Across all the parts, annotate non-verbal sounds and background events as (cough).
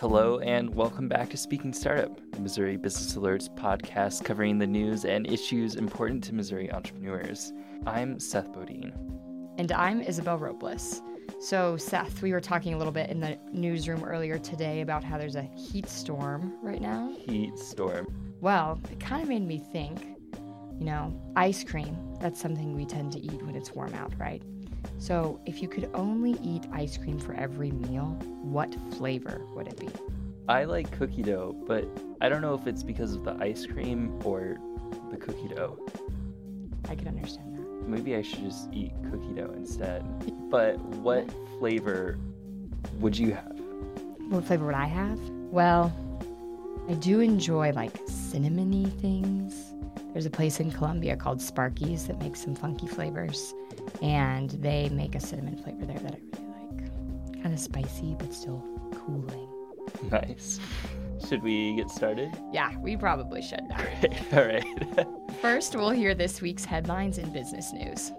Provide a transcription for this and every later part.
Hello, and welcome back to Speaking Startup, the Missouri Business Alerts podcast covering the news and issues important to Missouri entrepreneurs. I'm Seth Bodine. And I'm Isabel Robles. So, Seth, we were talking a little bit in the newsroom earlier today about how there's a heat storm right now. Heat storm. Well, it kind of made me think you know, ice cream, that's something we tend to eat when it's warm out, right? So, if you could only eat ice cream for every meal, what flavor would it be? I like cookie dough, but I don't know if it's because of the ice cream or the cookie dough. I could understand that. Maybe I should just eat cookie dough instead. But what flavor would you have? What flavor would I have? Well, I do enjoy like cinnamony things. There's a place in Columbia called Sparky's that makes some funky flavors, and they make a cinnamon flavor there that I really like. Kind of spicy, but still cooling. Nice. Should we get started? Yeah, we probably should. (laughs) All right. (laughs) First, we'll hear this week's headlines in business news.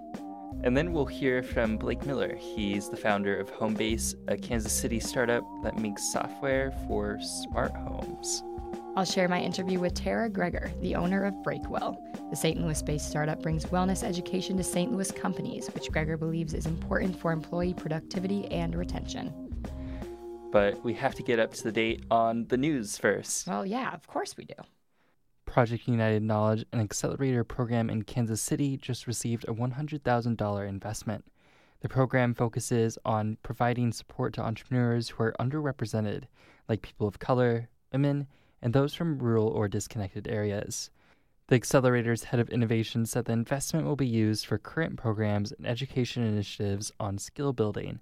And then we'll hear from Blake Miller. He's the founder of Homebase, a Kansas City startup that makes software for smart homes. I'll share my interview with Tara Greger, the owner of Breakwell. The St. Louis based startup brings wellness education to St. Louis companies, which Greger believes is important for employee productivity and retention. But we have to get up to the date on the news first. Well, yeah, of course we do. Project United Knowledge, an accelerator program in Kansas City, just received a $100,000 investment. The program focuses on providing support to entrepreneurs who are underrepresented, like people of color, women, and those from rural or disconnected areas. The accelerator's head of innovation said the investment will be used for current programs and education initiatives on skill building.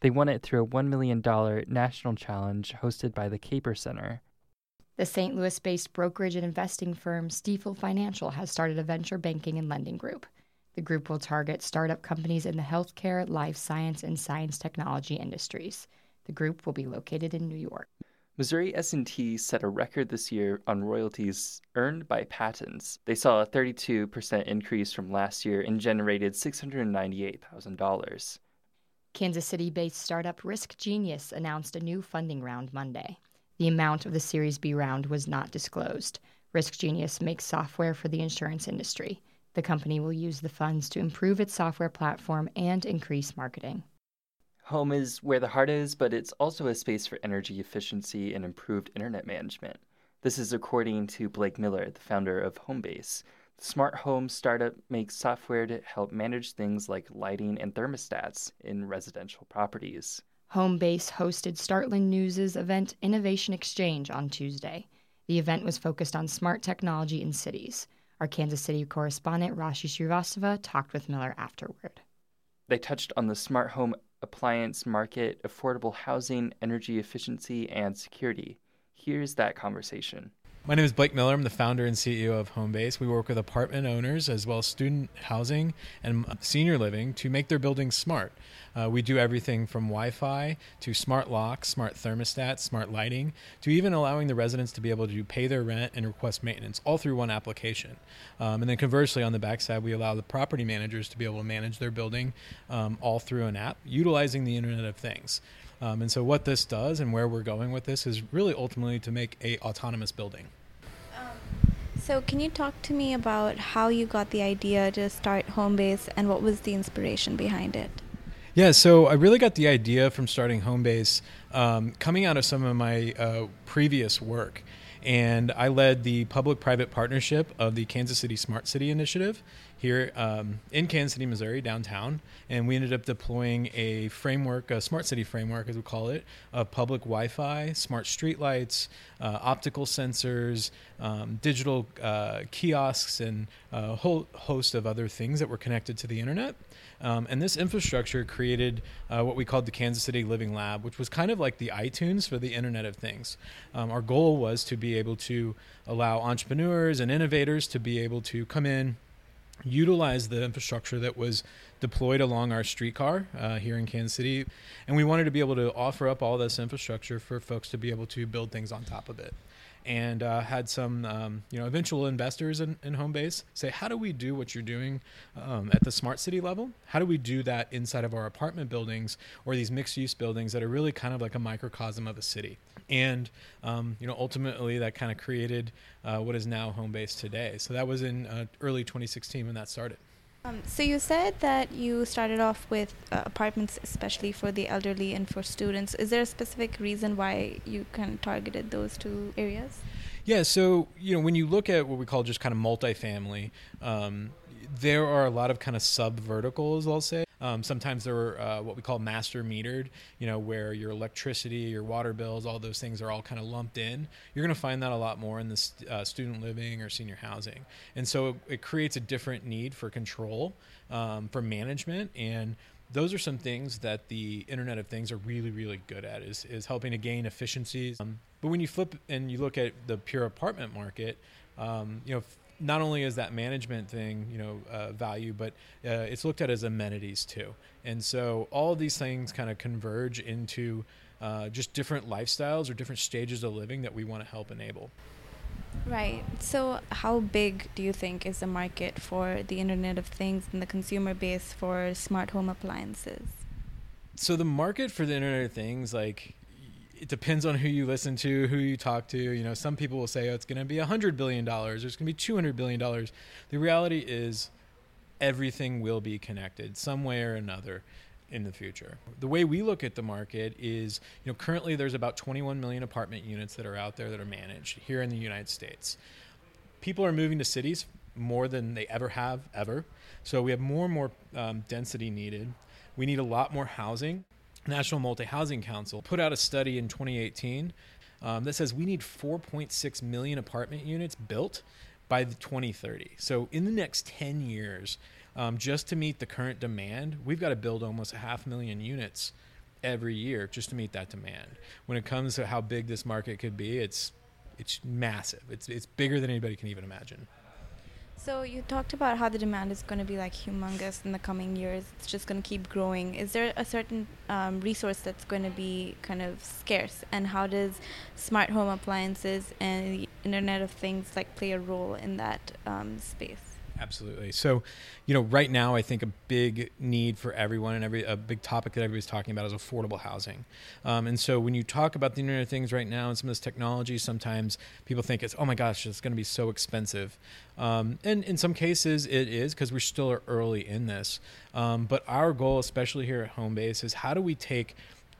They won it through a $1 million national challenge hosted by the Kapor Center. The St. Louis based brokerage and investing firm Stifel Financial has started a venture banking and lending group. The group will target startup companies in the healthcare, life science, and science technology industries. The group will be located in New York. Missouri S&T set a record this year on royalties earned by patents. They saw a 32% increase from last year and generated $698,000. Kansas City-based startup RiskGenius announced a new funding round Monday. The amount of the Series B round was not disclosed. RiskGenius makes software for the insurance industry. The company will use the funds to improve its software platform and increase marketing. Home is where the heart is, but it's also a space for energy efficiency and improved internet management. This is according to Blake Miller, the founder of Homebase. The smart home startup makes software to help manage things like lighting and thermostats in residential properties. Homebase hosted Startland News' event Innovation Exchange on Tuesday. The event was focused on smart technology in cities. Our Kansas City correspondent Rashi Srivastava talked with Miller afterward. They touched on the smart home appliance market, affordable housing, energy efficiency, and security. Here's that conversation. My name is Blake Miller. I'm the founder and CEO of Homebase. We work with apartment owners as well as student housing and senior living to make their buildings smart. Uh, we do everything from Wi Fi to smart locks, smart thermostats, smart lighting, to even allowing the residents to be able to pay their rent and request maintenance all through one application. Um, and then conversely, on the backside, we allow the property managers to be able to manage their building um, all through an app utilizing the Internet of Things. Um, and so, what this does and where we're going with this is really ultimately to make a autonomous building. So, can you talk to me about how you got the idea to start Homebase and what was the inspiration behind it? Yeah, so I really got the idea from starting Homebase um, coming out of some of my uh, previous work. And I led the public private partnership of the Kansas City Smart City Initiative here um, in Kansas City, Missouri, downtown. And we ended up deploying a framework, a smart city framework, as we call it, of public Wi Fi, smart streetlights, uh, optical sensors, um, digital uh, kiosks, and a whole host of other things that were connected to the internet. Um, and this infrastructure created uh, what we called the Kansas City Living Lab, which was kind of like the iTunes for the Internet of Things. Um, our goal was to be able to allow entrepreneurs and innovators to be able to come in utilize the infrastructure that was deployed along our streetcar uh, here in Kansas City, and we wanted to be able to offer up all this infrastructure for folks to be able to build things on top of it and uh, had some um, you know eventual investors in, in Homebase say, how do we do what you're doing um, at the smart city level? How do we do that inside of our apartment buildings or these mixed use buildings that are really kind of like a microcosm of a city? And um, you know ultimately that kind of created uh, what is now Homebase today. So that was in uh, early 2016 when that started. Um, so you said that you started off with uh, apartments, especially for the elderly and for students. Is there a specific reason why you kind of targeted those two areas? Yeah, so you know when you look at what we call just kind of multifamily, um, there are a lot of kind of sub verticals, I'll say. Um, sometimes they're uh, what we call master metered, you know, where your electricity, your water bills, all those things are all kind of lumped in. You're going to find that a lot more in the uh, student living or senior housing. And so it, it creates a different need for control, um, for management. And those are some things that the Internet of Things are really, really good at is, is helping to gain efficiencies. Um, but when you flip and you look at the pure apartment market, um, you know, not only is that management thing, you know, uh, value, but uh, it's looked at as amenities too. And so all these things kind of converge into uh, just different lifestyles or different stages of living that we want to help enable. Right. So, how big do you think is the market for the Internet of Things and the consumer base for smart home appliances? So, the market for the Internet of Things, like, it depends on who you listen to, who you talk to. You know, some people will say, "Oh, it's going to be a hundred billion dollars. or It's going to be two hundred billion dollars." The reality is, everything will be connected some way or another in the future. The way we look at the market is, you know, currently there's about 21 million apartment units that are out there that are managed here in the United States. People are moving to cities more than they ever have ever. So we have more and more um, density needed. We need a lot more housing. National Multi Housing Council put out a study in 2018 um, that says we need 4.6 million apartment units built by the 2030. So in the next 10 years, um, just to meet the current demand, we've got to build almost a half million units every year just to meet that demand. When it comes to how big this market could be, it's it's massive. It's it's bigger than anybody can even imagine. So you talked about how the demand is going to be like humongous in the coming years. It's just going to keep growing. Is there a certain um, resource that's going to be kind of scarce, and how does smart home appliances and the Internet of Things like play a role in that um, space? Absolutely. So, you know, right now, I think a big need for everyone and every a big topic that everybody's talking about is affordable housing. Um, and so, when you talk about the Internet of Things right now and some of this technology, sometimes people think it's oh my gosh, it's going to be so expensive. Um, and in some cases, it is because we're still early in this. Um, but our goal, especially here at Homebase, is how do we take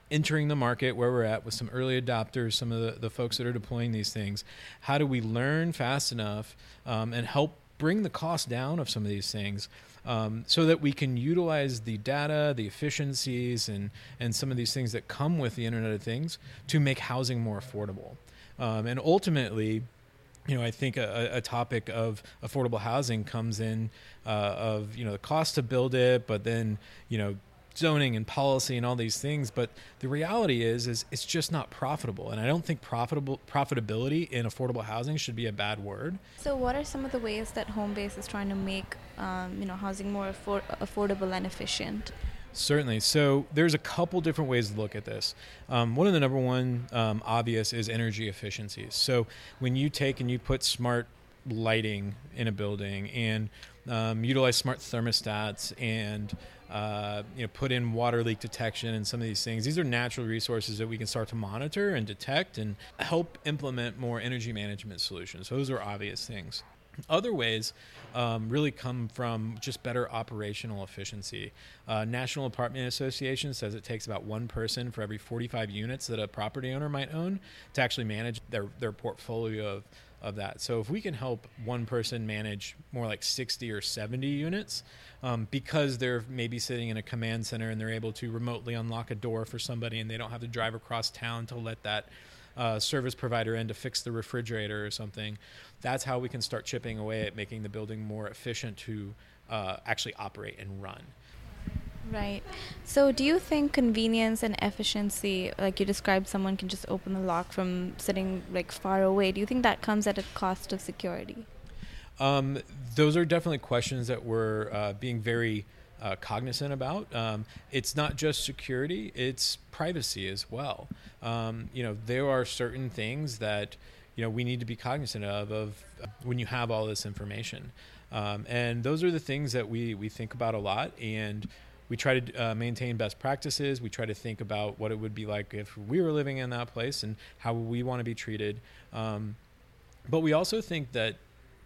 entering the market where we're at with some early adopters, some of the, the folks that are deploying these things. How do we learn fast enough um, and help bring the cost down of some of these things um, so that we can utilize the data, the efficiencies, and, and some of these things that come with the Internet of Things to make housing more affordable. Um, and ultimately, you know, I think a, a, topic of affordable housing comes in uh, of you know the cost to build it, but then you know zoning and policy and all these things but the reality is is it's just not profitable and i don't think profitable profitability in affordable housing should be a bad word so what are some of the ways that homebase is trying to make um, you know housing more affor- affordable and efficient Certainly. So there's a couple different ways to look at this. Um, one of the number one um, obvious is energy efficiencies. So when you take and you put smart lighting in a building and um, utilize smart thermostats and uh, you know, put in water leak detection and some of these things. These are natural resources that we can start to monitor and detect and help implement more energy management solutions. Those are obvious things. Other ways um, really come from just better operational efficiency. Uh, National Apartment Association says it takes about one person for every 45 units that a property owner might own to actually manage their, their portfolio of of that. So if we can help one person manage more like 60 or 70 units, um, because they're maybe sitting in a command center and they're able to remotely unlock a door for somebody and they don't have to drive across town to let that uh, service provider in to fix the refrigerator or something, that's how we can start chipping away at making the building more efficient to uh, actually operate and run. Right. So, do you think convenience and efficiency, like you described, someone can just open the lock from sitting like far away? Do you think that comes at a cost of security? Um, those are definitely questions that we're uh, being very uh, cognizant about. Um, it's not just security; it's privacy as well. Um, you know, there are certain things that you know we need to be cognizant of of when you have all this information, um, and those are the things that we we think about a lot and. We try to uh, maintain best practices. We try to think about what it would be like if we were living in that place and how we want to be treated. Um, but we also think that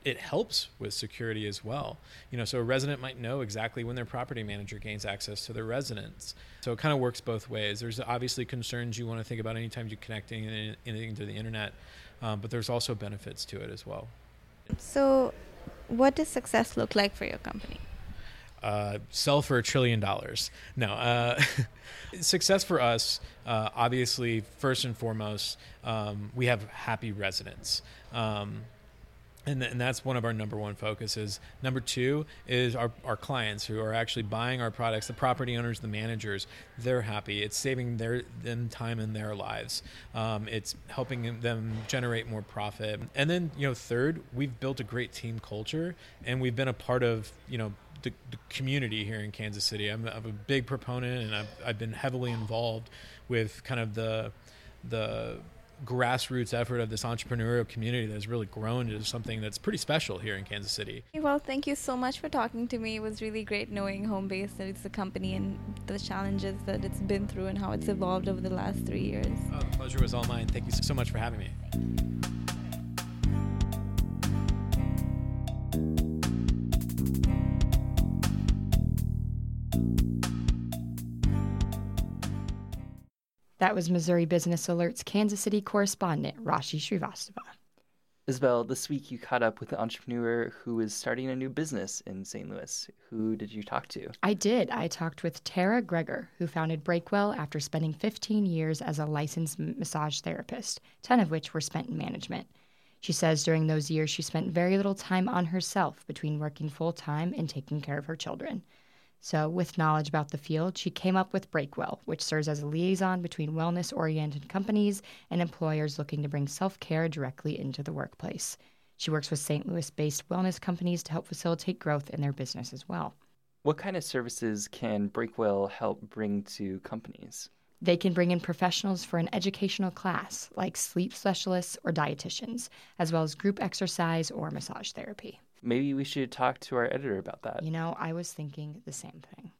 it helps with security as well. You know, so a resident might know exactly when their property manager gains access to their residence. So it kind of works both ways. There's obviously concerns you want to think about anytime you connect anything to the internet, um, but there's also benefits to it as well. So, what does success look like for your company? Uh, sell for a trillion dollars. No, uh, (laughs) success for us, uh, obviously, first and foremost, um, we have happy residents. Um, and, th- and that's one of our number one focuses. Number two is our, our clients who are actually buying our products, the property owners, the managers. They're happy. It's saving their them time in their lives. Um, it's helping them generate more profit. And then you know, third, we've built a great team culture, and we've been a part of you know the, the community here in Kansas City. I'm, I'm a big proponent, and I've, I've been heavily involved with kind of the the grassroots effort of this entrepreneurial community that has really grown into something that's pretty special here in Kansas City. Well, thank you so much for talking to me. It was really great knowing Homebase that it's a company and the challenges that it's been through and how it's evolved over the last three years. Oh, the pleasure was all mine. Thank you so much for having me. That was Missouri Business Alert's Kansas City correspondent, Rashi Srivastava. Isabel, this week you caught up with an entrepreneur who is starting a new business in St. Louis. Who did you talk to? I did. I talked with Tara Gregor, who founded Breakwell after spending 15 years as a licensed massage therapist, 10 of which were spent in management. She says during those years she spent very little time on herself between working full time and taking care of her children. So, with knowledge about the field, she came up with Breakwell, which serves as a liaison between wellness oriented companies and employers looking to bring self care directly into the workplace. She works with St. Louis based wellness companies to help facilitate growth in their business as well. What kind of services can Breakwell help bring to companies? They can bring in professionals for an educational class, like sleep specialists or dietitians, as well as group exercise or massage therapy. Maybe we should talk to our editor about that. You know, I was thinking the same thing.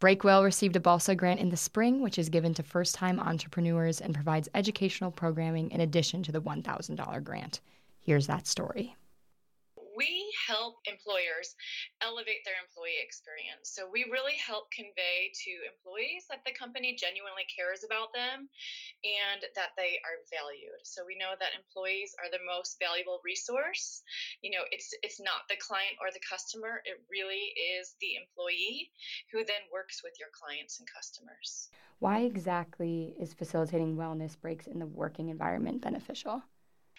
Breakwell received a BALSA grant in the spring, which is given to first time entrepreneurs and provides educational programming in addition to the $1,000 grant. Here's that story we help employers elevate their employee experience. So we really help convey to employees that the company genuinely cares about them and that they are valued. So we know that employees are the most valuable resource. You know, it's it's not the client or the customer, it really is the employee who then works with your clients and customers. Why exactly is facilitating wellness breaks in the working environment beneficial?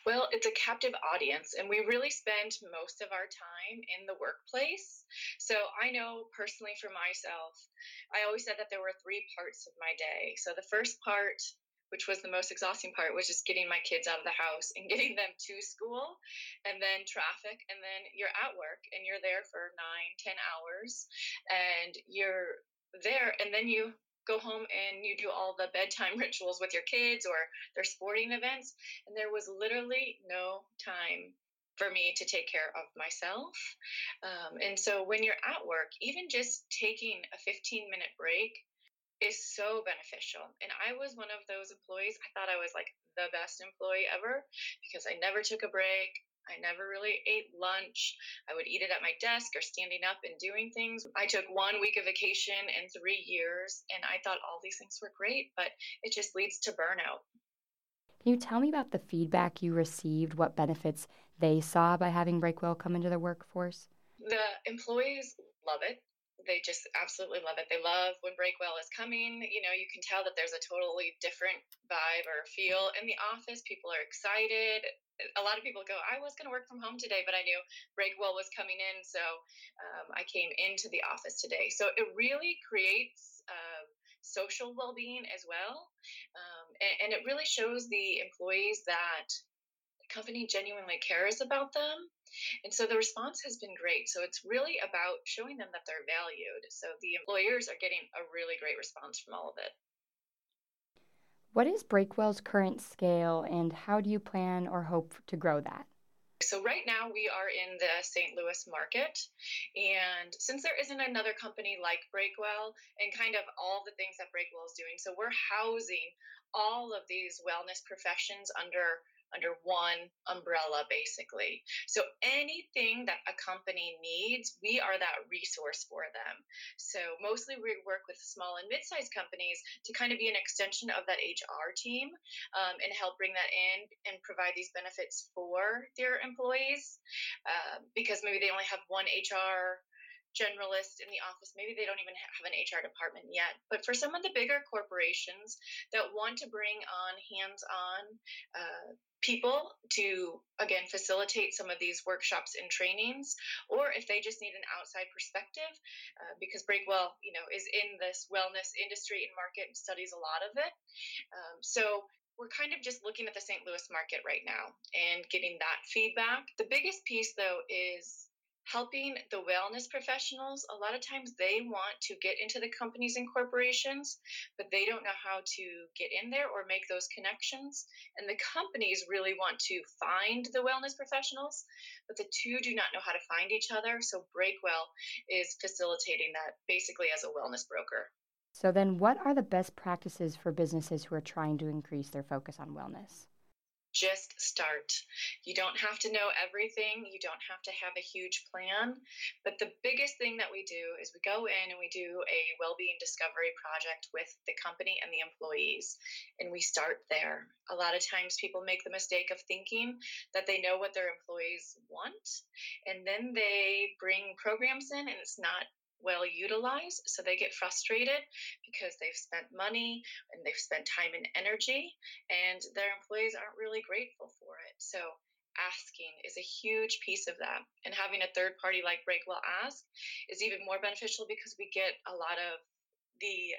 Well, it's a captive audience, and we really spend most of our time in the workplace. So I know personally for myself, I always said that there were three parts of my day. So the first part, which was the most exhausting part, was just getting my kids out of the house and (laughs) getting them to school, and then traffic, and then you're at work and you're there for nine, ten hours, and you're there, and then you go home and you do all the bedtime (laughs) rituals with your kids or their sporting events. And there was literally no time for me to take care of myself. Um, and so when you're at work, even just taking a 15 minute break is so beneficial. And I was one of those employees. I thought I was like the best employee ever because I never took a break. I never really ate lunch. I would eat it at my desk or standing up and doing things. I took one week of vacation in three years, and I thought all these things were great, but it just leads to burnout. Can you tell me about the feedback you received, what benefits they saw by having Breakwell come into the workforce? The employees love it they just absolutely love it. They love when Breakwell is coming. You know, you can tell that there's a totally different vibe or feel in the office. People are excited. A lot of people go, I was going to work from home today, but I knew Breakwell was coming in. So um, I came into the office today. So it really creates uh, social well being as well. Um, and, and it really shows the employees that the company genuinely cares about them And so the response has been great. So it's really about showing them that they're valued. So the employers are getting a really great response from all of it. What is Breakwell's current scale and how do you plan or hope to grow that? So right now we are in the St. Louis market, and since there isn't another company like Breakwell and kind of all the things that Breakwell is doing, so we're housing all of these wellness professions under under one umbrella, basically. So anything that a company needs, we are that resource for them. So mostly we work with small and mid-sized companies to kind of be an extension of that HR team um, and help bring that in and provide these benefits for their employees uh, because maybe they only have one HR generalist in the office. Maybe they don't even have an HR department yet. But for some of the bigger corporations that want to bring on hands on uh, people to, again, facilitate some of these workshops and trainings, or if they just need an outside perspective, uh, because Breakwell, you know, is in this wellness industry and market and studies a lot of it. Um, so we're kind of just looking at the St. Louis market right now and getting that feedback. The biggest piece, though, is helping the wellness professionals. A lot of times they want to get into the companies and corporations but they don't know how to get in there or make those connections. And the companies really want to find the wellness professionals but the two do not know how to find each other. So breakwell is facilitating that basically as a wellness broker. So then what are the best practices for businesses who are trying to increase their focus on wellness just start. You don't have to know everything, you don't have to have a huge plan. But the biggest thing that we do is we go in and we do a well being discovery project with the company and the employees, and we start there. A lot of times people make the mistake of thinking that they know what their employees want, and then they bring programs in, and it's not well utilized. So they get frustrated because they've spent money and they've spent time and energy, and their employees aren't really grateful for it. So asking is a huge piece of that. And having a third party like Breakwell Ask is even more beneficial because we get a lot of the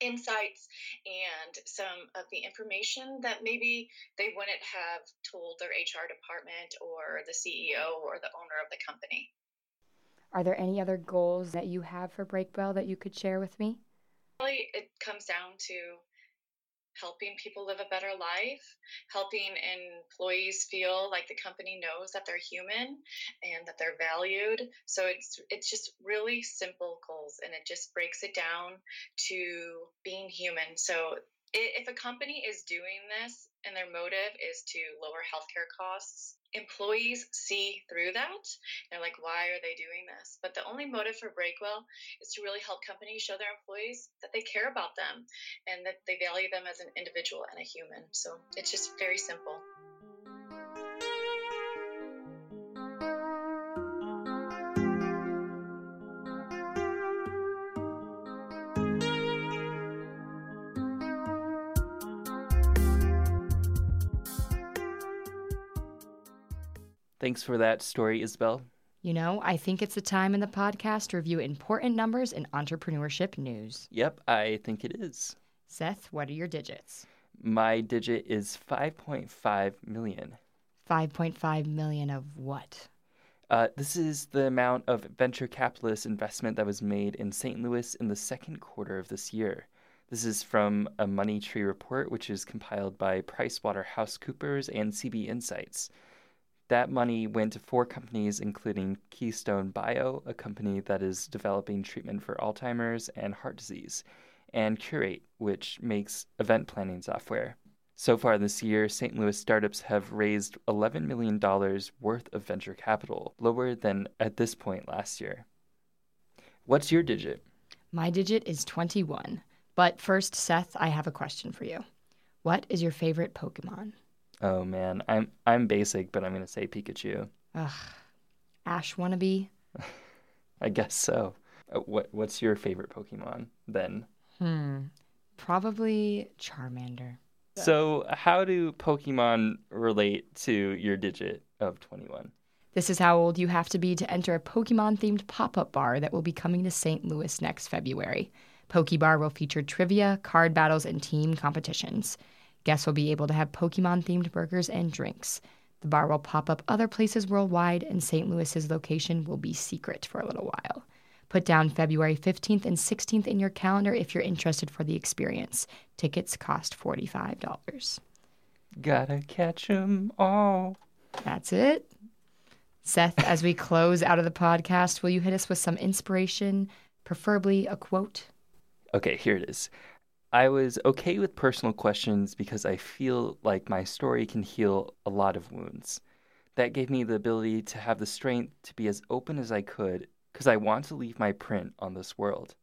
insights and some of the information that maybe they wouldn't have told their HR department or the CEO or the owner of the company. Are there any other goals that you have for Breakwell that you could share with me? Really, it comes down to helping people live a better life, helping employees feel like the company knows that they're human and that they're valued. So it's it's just really simple goals and it just breaks it down to being human. So if a company is doing this and their motive is to lower healthcare costs, employees see through that. They're like, why are they doing this? But the only motive for Breakwell is to really help companies show their employees that they care about them and that they value them as an individual and a human. So it's just very simple. Thanks for that story, Isabel. You know, I think it's a time in the podcast to review important numbers in entrepreneurship news. Yep, I think it is. Seth, what are your digits? My digit is 5.5 million. 5.5 million of what? Uh, this is the amount of venture capitalist investment that was made in St. Louis in the second quarter of this year. This is from a MoneyTree report, which is compiled by PricewaterhouseCoopers and CB Insights. That money went to four companies, including Keystone Bio, a company that is developing treatment for Alzheimer's and heart disease, and Curate, which makes event planning software. So far this year, St. Louis startups have raised $11 million worth of venture capital, lower than at this point last year. What's your digit? My digit is 21. But first, Seth, I have a question for you. What is your favorite Pokemon? Oh man, I'm I'm basic, but I'm gonna say Pikachu. Ugh, Ash wannabe. (laughs) I guess so. Uh, what What's your favorite Pokemon then? Hmm, probably Charmander. So, how do Pokemon relate to your digit of 21? This is how old you have to be to enter a Pokemon themed pop up bar that will be coming to St. Louis next February. Pokebar will feature trivia, card battles, and team competitions. Guests will be able to have Pokemon themed burgers and drinks. The bar will pop up other places worldwide, and St. Louis's location will be secret for a little while. Put down February 15th and 16th in your calendar if you're interested for the experience. Tickets cost $45. Gotta catch 'em all. That's it. Seth, as we close out of the podcast, will you hit us with some inspiration, preferably a quote? Okay, here it is. I was okay with personal questions because I feel like my story can heal a lot of wounds. That gave me the ability to have the strength to be as open as I could because I want to leave my print on this world.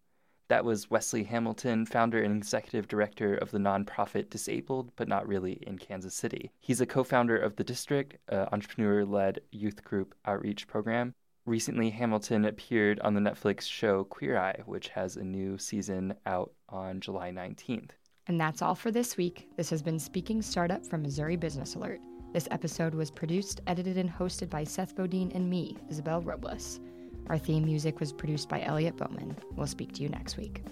That was Wesley Hamilton, founder and executive director of the nonprofit Disabled But Not Really in Kansas City. He's a co founder of The District, an entrepreneur led youth group outreach program. Recently, Hamilton appeared on the Netflix show Queer Eye, which has a new season out on July 19th. And that's all for this week. This has been Speaking Startup from Missouri Business Alert. This episode was produced, edited, and hosted by Seth Bodine and me, Isabel Robles. Our theme music was produced by Elliot Bowman. We'll speak to you next week.